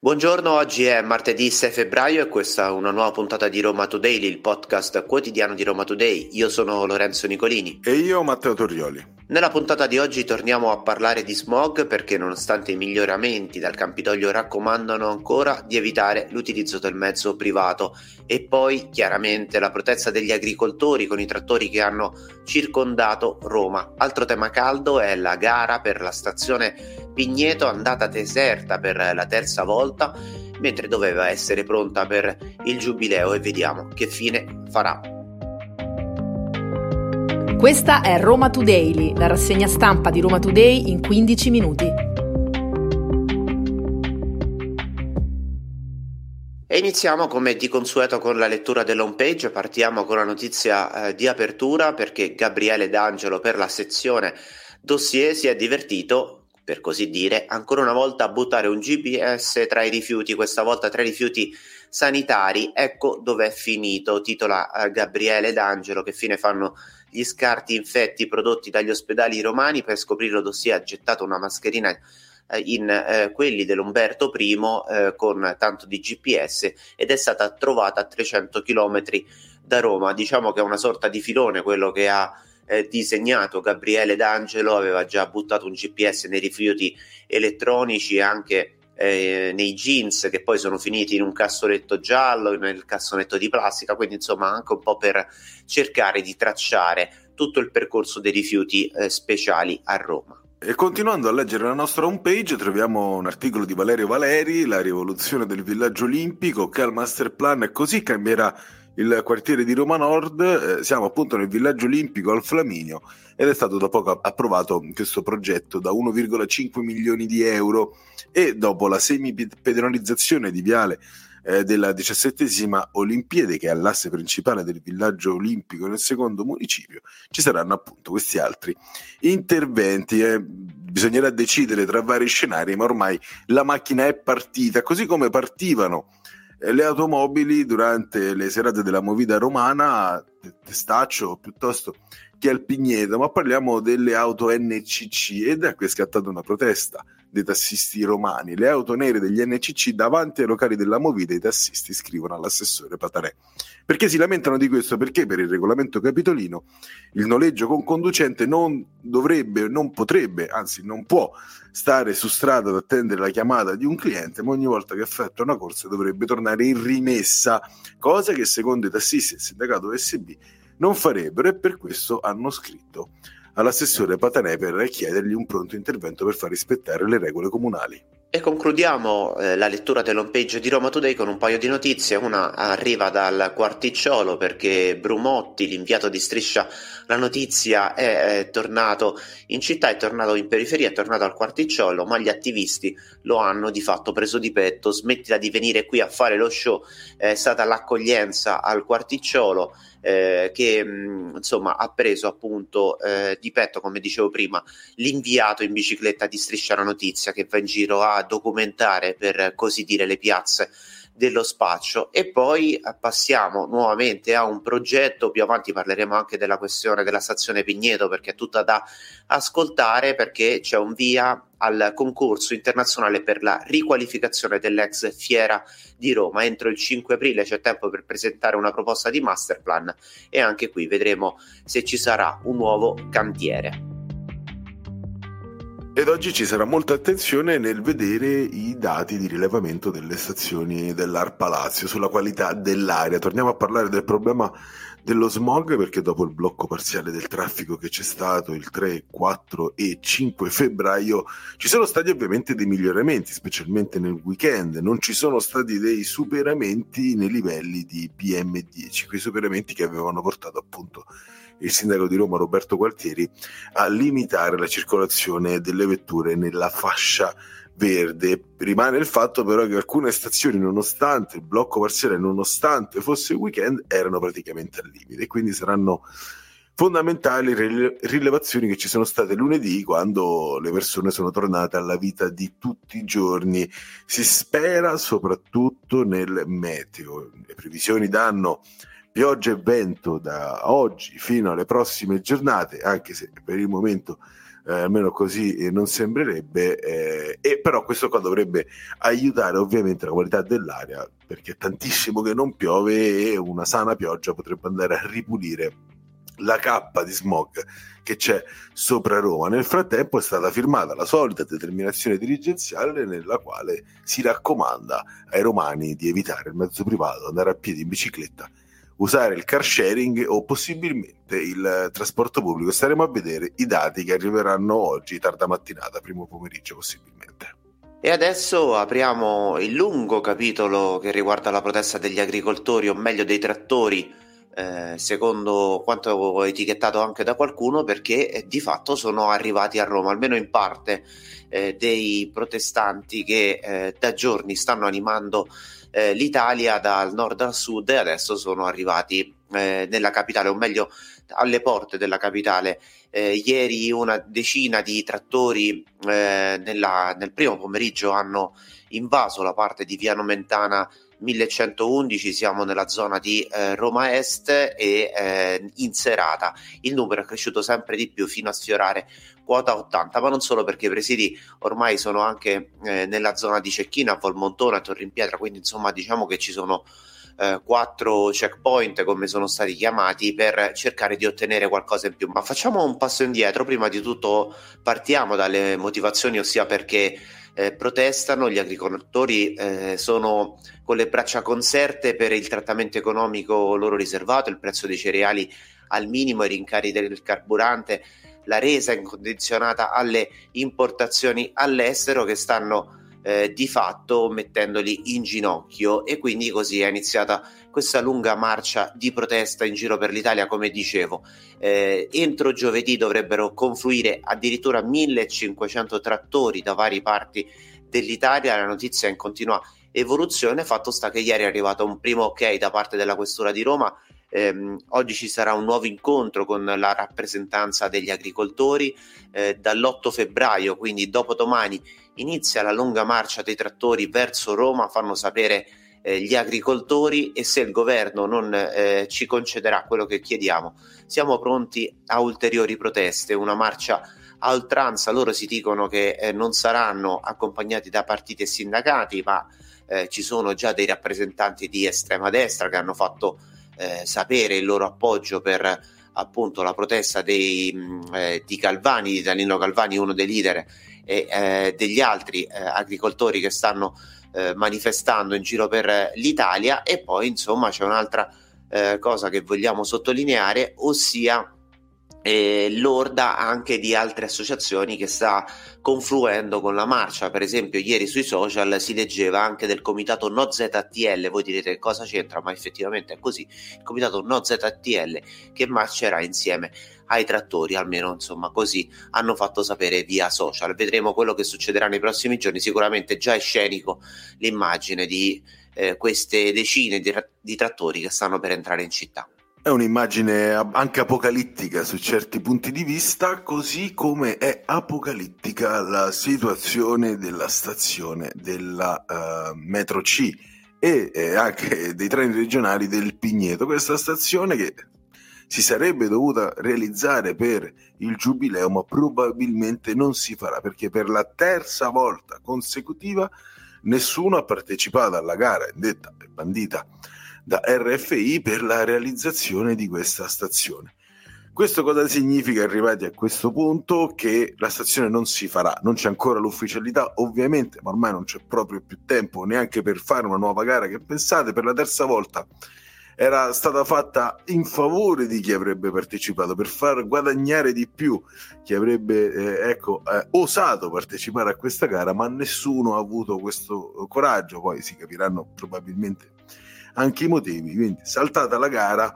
Buongiorno, oggi è martedì 6 febbraio e questa è una nuova puntata di Roma Today, il podcast quotidiano di Roma Today. Io sono Lorenzo Nicolini. E io Matteo Torrioli. Nella puntata di oggi torniamo a parlare di smog perché nonostante i miglioramenti dal Campidoglio raccomandano ancora di evitare l'utilizzo del mezzo privato e poi chiaramente la protezza degli agricoltori con i trattori che hanno circondato Roma. Altro tema caldo è la gara per la stazione Pigneto andata deserta per la terza volta mentre doveva essere pronta per il giubileo e vediamo che fine farà. Questa è Roma Today, la rassegna stampa di Roma Today in 15 minuti. E iniziamo come di consueto con la lettura dell'home page, partiamo con la notizia eh, di apertura perché Gabriele D'Angelo per la sezione dossier si è divertito per così dire, ancora una volta a buttare un GPS tra i rifiuti, questa volta tra i rifiuti sanitari. Ecco dove è finito, titola eh, Gabriele D'Angelo, che fine fanno gli scarti infetti prodotti dagli ospedali romani per scoprirlo dossier ha gettato una mascherina eh, in eh, quelli dell'Umberto I eh, con tanto di GPS ed è stata trovata a 300 km da Roma. Diciamo che è una sorta di filone quello che ha eh, disegnato Gabriele D'Angelo, aveva già buttato un GPS nei rifiuti elettronici e anche eh, nei jeans che poi sono finiti in un cassoletto giallo, nel cassonetto di plastica, quindi insomma anche un po' per cercare di tracciare tutto il percorso dei rifiuti eh, speciali a Roma. E continuando a leggere la nostra homepage troviamo un articolo di Valerio Valeri, La rivoluzione del villaggio olimpico, che al master plan così cambierà il quartiere di Roma Nord, eh, siamo appunto nel villaggio olimpico al Flaminio ed è stato da poco approvato questo progetto da 1,5 milioni di euro e dopo la semi-pedonalizzazione di Viale eh, della diciassettesima Olimpiade, che è l'asse principale del villaggio olimpico nel secondo municipio, ci saranno appunto questi altri interventi. Eh. Bisognerà decidere tra vari scenari, ma ormai la macchina è partita, così come partivano le automobili durante le serate della movida romana, Testaccio piuttosto che al Pigneto, ma parliamo delle auto NCC ed ecco è scattata una protesta dei tassisti romani. Le auto nere degli NCC davanti ai locali della Movida i tassisti scrivono all'assessore Patanè. Perché si lamentano di questo? Perché per il regolamento capitolino il noleggio con conducente non dovrebbe, non potrebbe, anzi non può stare su strada ad attendere la chiamata di un cliente, ma ogni volta che effettua una corsa dovrebbe tornare in rimessa, cosa che secondo i tassisti del sindacato SB non farebbero e per questo hanno scritto all'assessore Patanè per chiedergli un pronto intervento per far rispettare le regole comunali. E concludiamo eh, la lettura dell'home page di Roma Today con un paio di notizie. Una arriva dal Quarticciolo perché Brumotti, l'inviato di Striscia la notizia, è, è, tornato in città, è tornato in periferia, è tornato al Quarticciolo, ma gli attivisti lo hanno di fatto preso di petto. Smettila di venire qui a fare lo show. È stata l'accoglienza al Quarticciolo eh, che mh, insomma ha preso appunto eh, di petto, come dicevo prima, l'inviato in bicicletta di Striscia la Notizia che va in giro a documentare per così dire le piazze dello spaccio e poi eh, passiamo nuovamente a un progetto, più avanti parleremo anche della questione della stazione Pigneto perché è tutta da ascoltare perché c'è un via al concorso internazionale per la riqualificazione dell'ex Fiera di Roma. Entro il 5 aprile c'è tempo per presentare una proposta di master plan e anche qui vedremo se ci sarà un nuovo cantiere. Ed oggi ci sarà molta attenzione nel vedere i dati di rilevamento delle stazioni dell'ARPA Lazio sulla qualità dell'aria. Torniamo a parlare del problema dello smog perché dopo il blocco parziale del traffico che c'è stato il 3, 4 e 5 febbraio ci sono stati ovviamente dei miglioramenti, specialmente nel weekend. Non ci sono stati dei superamenti nei livelli di PM10, quei superamenti che avevano portato appunto il sindaco di Roma Roberto Gualtieri a limitare la circolazione delle vetture nella fascia verde. Rimane il fatto però che alcune stazioni, nonostante il blocco parziale, nonostante fosse weekend, erano praticamente al limite quindi saranno fondamentali le rilevazioni che ci sono state lunedì quando le persone sono tornate alla vita di tutti i giorni. Si spera soprattutto nel meteo. Le previsioni danno pioggia e vento da oggi fino alle prossime giornate, anche se per il momento eh, almeno così eh, non sembrerebbe, eh, e però questo qua dovrebbe aiutare ovviamente la qualità dell'aria, perché è tantissimo che non piove e una sana pioggia potrebbe andare a ripulire la cappa di smog che c'è sopra Roma. Nel frattempo è stata firmata la solita determinazione dirigenziale nella quale si raccomanda ai romani di evitare il mezzo privato, andare a piedi in bicicletta usare il car sharing o possibilmente il trasporto pubblico. Staremo a vedere i dati che arriveranno oggi, tarda mattinata, primo pomeriggio possibilmente. E adesso apriamo il lungo capitolo che riguarda la protesta degli agricoltori, o meglio dei trattori, eh, secondo quanto etichettato anche da qualcuno, perché eh, di fatto sono arrivati a Roma, almeno in parte, eh, dei protestanti che eh, da giorni stanno animando eh, l'Italia dal nord al sud e adesso sono arrivati eh, nella capitale, o meglio alle porte della capitale. Eh, ieri una decina di trattori eh, nella, nel primo pomeriggio hanno invaso la parte di Via Nomentana 1111 siamo nella zona di eh, Roma Est e eh, in serata il numero è cresciuto sempre di più fino a sfiorare quota 80 ma non solo perché i presidi ormai sono anche eh, nella zona di Cecchina, a Volmontone, a Torrimpietra quindi insomma diciamo che ci sono eh, quattro checkpoint come sono stati chiamati per cercare di ottenere qualcosa in più. Ma facciamo un passo indietro prima di tutto partiamo dalle motivazioni ossia perché eh, protestano, gli agricoltori eh, sono con le braccia conserte per il trattamento economico loro riservato, il prezzo dei cereali al minimo, i rincari del carburante, la resa incondizionata alle importazioni all'estero che stanno eh, di fatto mettendoli in ginocchio. E quindi così è iniziata questa lunga marcia di protesta in giro per l'Italia, come dicevo. Eh, entro giovedì dovrebbero confluire addirittura 1500 trattori da varie parti dell'Italia, la notizia è in continua evoluzione, fatto sta che ieri è arrivato un primo ok da parte della Questura di Roma eh, oggi ci sarà un nuovo incontro con la rappresentanza degli agricoltori. Eh, dall'8 febbraio, quindi dopodomani, inizia la lunga marcia dei trattori verso Roma, fanno sapere eh, gli agricoltori e se il governo non eh, ci concederà quello che chiediamo, siamo pronti a ulteriori proteste, una marcia a oltranza. Loro si dicono che eh, non saranno accompagnati da partiti e sindacati, ma eh, ci sono già dei rappresentanti di estrema destra che hanno fatto eh, sapere il loro appoggio per appunto la protesta dei, mh, eh, di Calvani, di Danilo Calvani, uno dei leader, e eh, degli altri eh, agricoltori che stanno eh, manifestando in giro per l'Italia. E poi, insomma, c'è un'altra cosa che vogliamo sottolineare, ossia eh, lorda anche di altre associazioni che sta confluendo con la marcia. Per esempio, ieri sui social si leggeva anche del comitato No ZTL. Voi direte cosa c'entra, ma effettivamente è così. Il comitato No ZTL che marcerà insieme ai trattori, almeno insomma così hanno fatto sapere via social. Vedremo quello che succederà nei prossimi giorni. Sicuramente già è scenico l'immagine di eh, queste decine di, di trattori che stanno per entrare in città. È un'immagine anche apocalittica su certi punti di vista, così come è apocalittica la situazione della stazione della uh, metro C e eh, anche dei treni regionali del Pigneto. Questa stazione che si sarebbe dovuta realizzare per il giubileo, ma probabilmente non si farà perché per la terza volta consecutiva nessuno ha partecipato alla gara indetta e bandita da RFI per la realizzazione di questa stazione. Questo cosa significa arrivati a questo punto? Che la stazione non si farà, non c'è ancora l'ufficialità ovviamente, ma ormai non c'è proprio più tempo neanche per fare una nuova gara che pensate per la terza volta era stata fatta in favore di chi avrebbe partecipato per far guadagnare di più chi avrebbe eh, ecco, eh, osato partecipare a questa gara, ma nessuno ha avuto questo coraggio, poi si capiranno probabilmente anche i motivi. Quindi saltata la gara,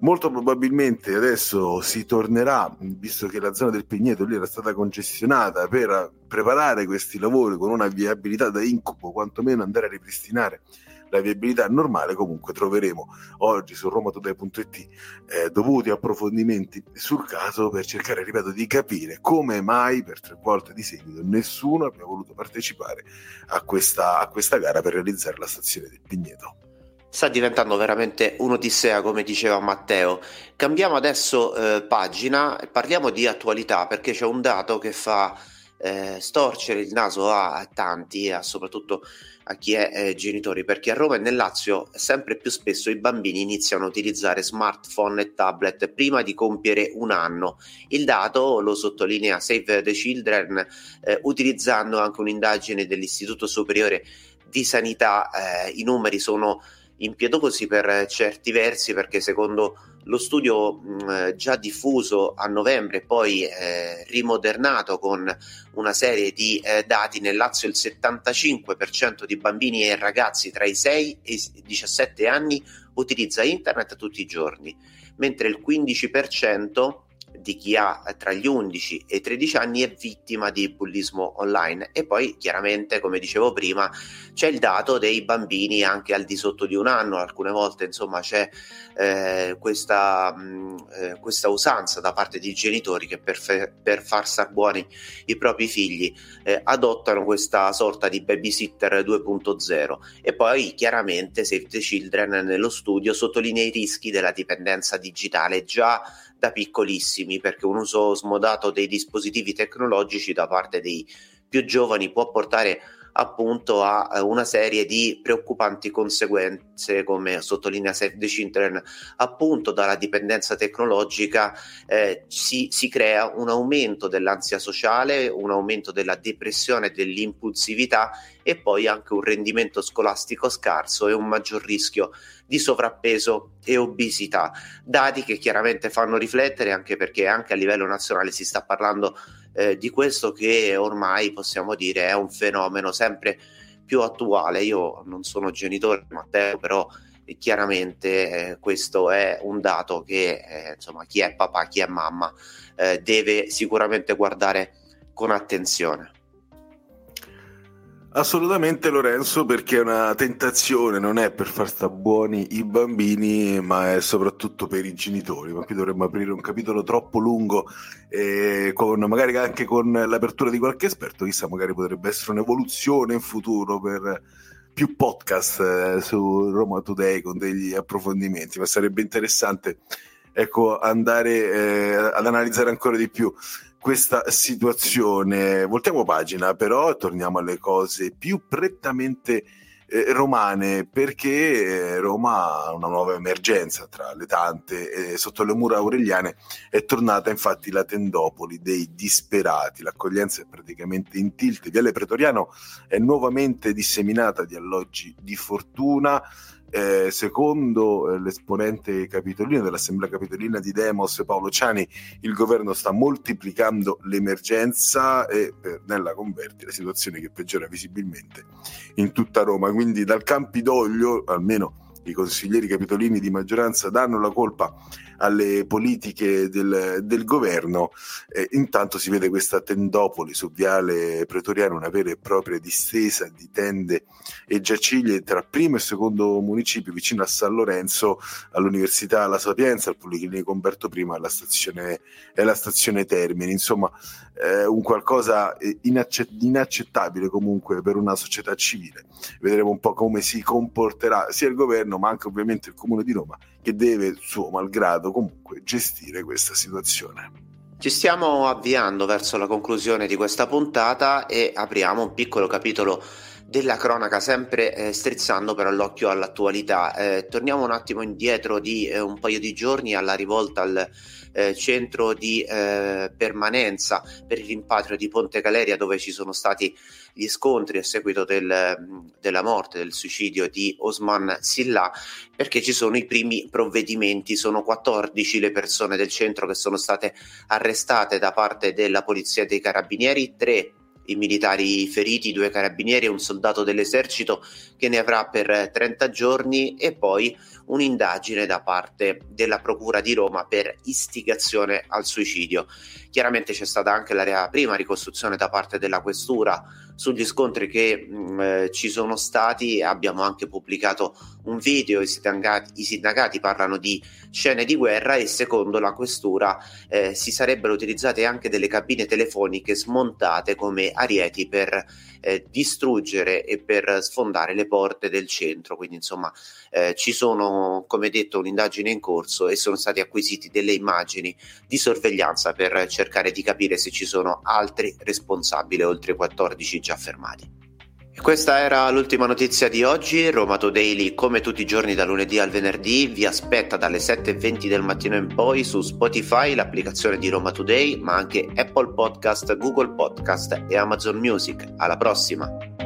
molto probabilmente adesso si tornerà, visto che la zona del Pigneto lì era stata congestionata, per preparare questi lavori con una viabilità da incubo, quantomeno andare a ripristinare la viabilità normale comunque troveremo oggi su romatoday.it eh, dovuti approfondimenti sul caso per cercare, ripeto, di capire come mai per tre volte di seguito nessuno abbia voluto partecipare a questa, a questa gara per realizzare la stazione del Pigneto. Sta diventando veramente un'odissea, come diceva Matteo. Cambiamo adesso eh, pagina e parliamo di attualità perché c'è un dato che fa eh, storcere il naso a, tanti e a soprattutto a chi è eh, genitori, perché a Roma e nel Lazio sempre più spesso i bambini iniziano a utilizzare smartphone e tablet prima di compiere un anno. Il dato lo sottolinea Save the Children eh, utilizzando anche un'indagine dell'Istituto Superiore di Sanità. Eh, I numeri sono impietosi per certi versi perché secondo lo studio mh, già diffuso a novembre poi eh, rimodernato con una serie di eh, dati nel Lazio il 75% di bambini e ragazzi tra i 6 e i 17 anni utilizza internet tutti i giorni mentre il 15% di chi ha tra gli 11 e i 13 anni è vittima di bullismo online. E poi chiaramente come dicevo prima c'è il dato dei bambini anche al di sotto di un anno. Alcune volte insomma c'è eh, questa, mh, eh, questa, usanza da parte di genitori che per, fe- per far star buoni i propri figli eh, adottano questa sorta di babysitter 2.0 e poi chiaramente Save the Children nello studio sottolinea i rischi della dipendenza digitale. Già da piccolissimi, perché un uso smodato dei dispositivi tecnologici da parte dei più giovani può portare appunto a eh, una serie di preoccupanti conseguenze, come sottolinea Save the Children, appunto dalla dipendenza tecnologica eh, si, si, crea un aumento dell'ansia sociale, un aumento della depressione, dell'impulsività e poi anche un rendimento scolastico scarso e un maggior rischio di sovrappeso e obesità. Dati che chiaramente fanno riflettere anche perché anche a livello nazionale si sta parlando eh, di questo che ormai possiamo dire è un fenomeno sempre più attuale. Io non sono genitore, Matteo, però eh, chiaramente eh, questo è un dato che eh, insomma chi è papà, chi è mamma eh, deve sicuramente guardare con attenzione. Assolutamente Lorenzo, perché è una tentazione, non è per far sta buoni i bambini, ma è soprattutto per i genitori. Ma qui dovremmo aprire un capitolo troppo lungo, eh, con, magari anche con l'apertura di qualche esperto, chissà, magari potrebbe essere un'evoluzione in futuro per più podcast eh, su Roma Today con degli approfondimenti, ma sarebbe interessante ecco, andare eh, ad analizzare ancora di più questa situazione. Voltiamo pagina però e torniamo alle cose più prettamente eh, romane perché eh, Roma ha una nuova emergenza tra le tante. Eh, sotto le mura aureliane è tornata infatti la tendopoli dei disperati. L'accoglienza è praticamente in tilt. Viale Pretoriano è nuovamente disseminata di alloggi di fortuna. Eh, secondo eh, l'esponente capitolino dell'Assemblea Capitolina di Demos, Paolo Ciani, il governo sta moltiplicando l'emergenza e per, nella converti la situazione che peggiora visibilmente in tutta Roma. Quindi dal Campidoglio, almeno i consiglieri capitolini di maggioranza danno la colpa alle politiche del, del governo. Eh, intanto si vede questa tendopoli su Viale Pretoriano, una vera e propria distesa di tende e giaciglie tra primo e secondo municipio vicino a San Lorenzo, all'Università La Sapienza, al Policlinico Umberto I e alla stazione, alla stazione Termini. Insomma, eh, un qualcosa eh, inaccett- inaccettabile comunque per una società civile. Vedremo un po' come si comporterà sia il governo ma anche ovviamente il Comune di Roma che deve, suo malgrado, comunque gestire questa situazione. Ci stiamo avviando verso la conclusione di questa puntata e apriamo un piccolo capitolo della cronaca, sempre eh, strizzando però l'occhio all'attualità. Eh, torniamo un attimo indietro di eh, un paio di giorni alla rivolta al eh, centro di eh, permanenza per il rimpatrio di Ponte Galeria dove ci sono stati gli scontri a seguito del, della morte, del suicidio di Osman Silla perché ci sono i primi provvedimenti, sono 14 le persone del centro che sono state arrestate da parte della polizia e dei carabinieri, 3 i militari feriti, due carabinieri e un soldato dell'esercito che ne avrà per 30 giorni e poi un'indagine da parte della Procura di Roma per istigazione al suicidio. Chiaramente c'è stata anche la prima ricostruzione da parte della Questura sugli scontri che mh, mm, eh, ci sono stati abbiamo anche pubblicato un video, i sindacati, i sindacati, parlano di scene di guerra e secondo la questura eh, si sarebbero utilizzate anche delle cabine telefoniche smontate come arieti per eh, distruggere e per sfondare le porte del centro, quindi insomma eh, ci sono come detto un'indagine in corso e sono stati acquisiti delle immagini di sorveglianza per cercare di capire se ci sono altri responsabili oltre i 14 già fermati. Questa era l'ultima notizia di oggi. Roma Daily, come tutti i giorni da lunedì al venerdì, vi aspetta dalle 7.20 del mattino in poi su Spotify, l'applicazione di Roma Today, ma anche Apple Podcast, Google Podcast e Amazon Music. Alla prossima!